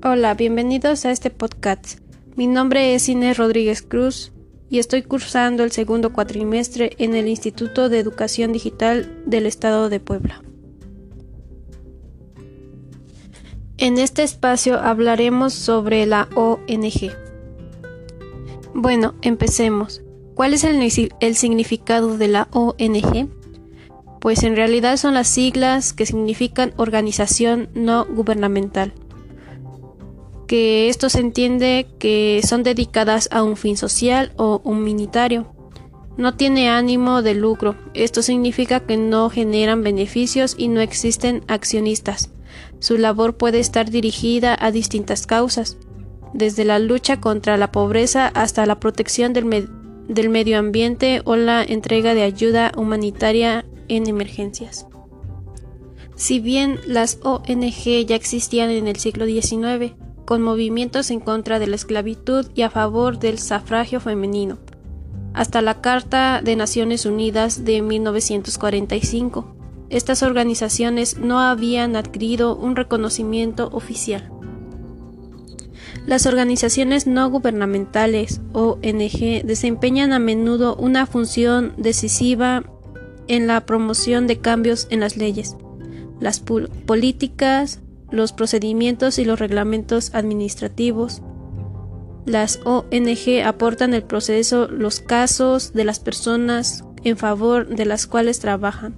Hola, bienvenidos a este podcast. Mi nombre es Inés Rodríguez Cruz y estoy cursando el segundo cuatrimestre en el Instituto de Educación Digital del Estado de Puebla. En este espacio hablaremos sobre la ONG. Bueno, empecemos. ¿Cuál es el, el significado de la ONG? Pues en realidad son las siglas que significan organización no gubernamental que esto se entiende que son dedicadas a un fin social o humanitario. No tiene ánimo de lucro. Esto significa que no generan beneficios y no existen accionistas. Su labor puede estar dirigida a distintas causas, desde la lucha contra la pobreza hasta la protección del, del medio ambiente o la entrega de ayuda humanitaria en emergencias. Si bien las ONG ya existían en el siglo XIX, con movimientos en contra de la esclavitud y a favor del sufragio femenino, hasta la Carta de Naciones Unidas de 1945. Estas organizaciones no habían adquirido un reconocimiento oficial. Las organizaciones no gubernamentales ONG desempeñan a menudo una función decisiva en la promoción de cambios en las leyes, las políticas los procedimientos y los reglamentos administrativos. Las ONG aportan el proceso los casos de las personas en favor de las cuales trabajan.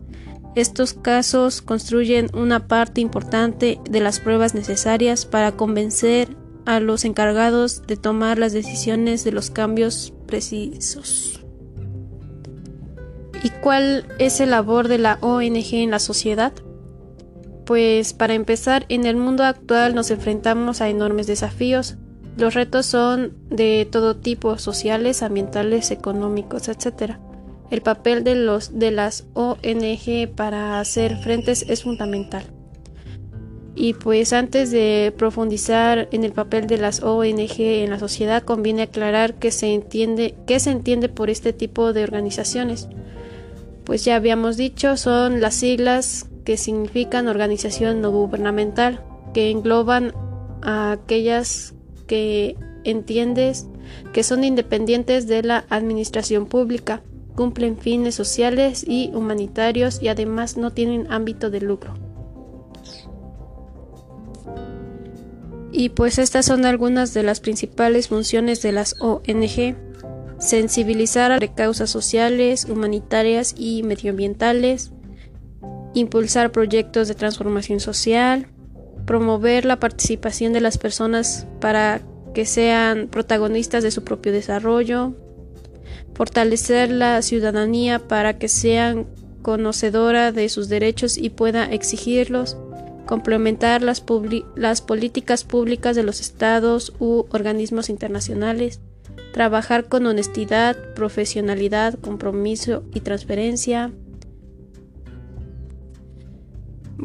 Estos casos construyen una parte importante de las pruebas necesarias para convencer a los encargados de tomar las decisiones de los cambios precisos. ¿Y cuál es el labor de la ONG en la sociedad? Pues para empezar, en el mundo actual nos enfrentamos a enormes desafíos. Los retos son de todo tipo, sociales, ambientales, económicos, etc. El papel de, los, de las ONG para hacer frentes es fundamental. Y pues antes de profundizar en el papel de las ONG en la sociedad, conviene aclarar que se entiende, qué se entiende por este tipo de organizaciones. Pues ya habíamos dicho, son las siglas que significan organización no gubernamental, que engloban a aquellas que entiendes que son independientes de la administración pública, cumplen fines sociales y humanitarios y además no tienen ámbito de lucro. Y pues estas son algunas de las principales funciones de las ONG. Sensibilizar a causas sociales, humanitarias y medioambientales, impulsar proyectos de transformación social, promover la participación de las personas para que sean protagonistas de su propio desarrollo, fortalecer la ciudadanía para que sean conocedora de sus derechos y pueda exigirlos, complementar las, políticas públicas de los estados u organismos internacionales, trabajar con honestidad, profesionalidad, compromiso y transparencia,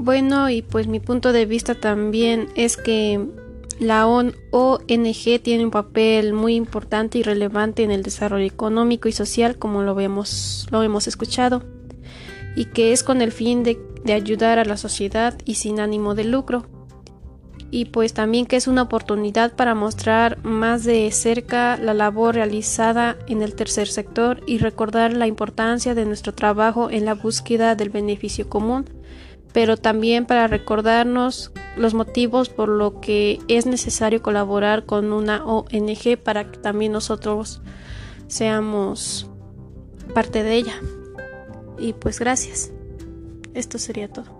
bueno, y pues mi punto de vista también es que la ONG tiene un papel muy importante y relevante en el desarrollo económico y social, como lo vemos, lo hemos escuchado, y que es con el fin de, de ayudar a la sociedad y sin ánimo de lucro. Y pues también que es una oportunidad para mostrar más de cerca la labor realizada en el tercer sector y recordar la importancia de nuestro trabajo en la búsqueda del beneficio común pero también para recordarnos los motivos por lo que es necesario colaborar con una ONG para que también nosotros seamos parte de ella. Y pues gracias. Esto sería todo.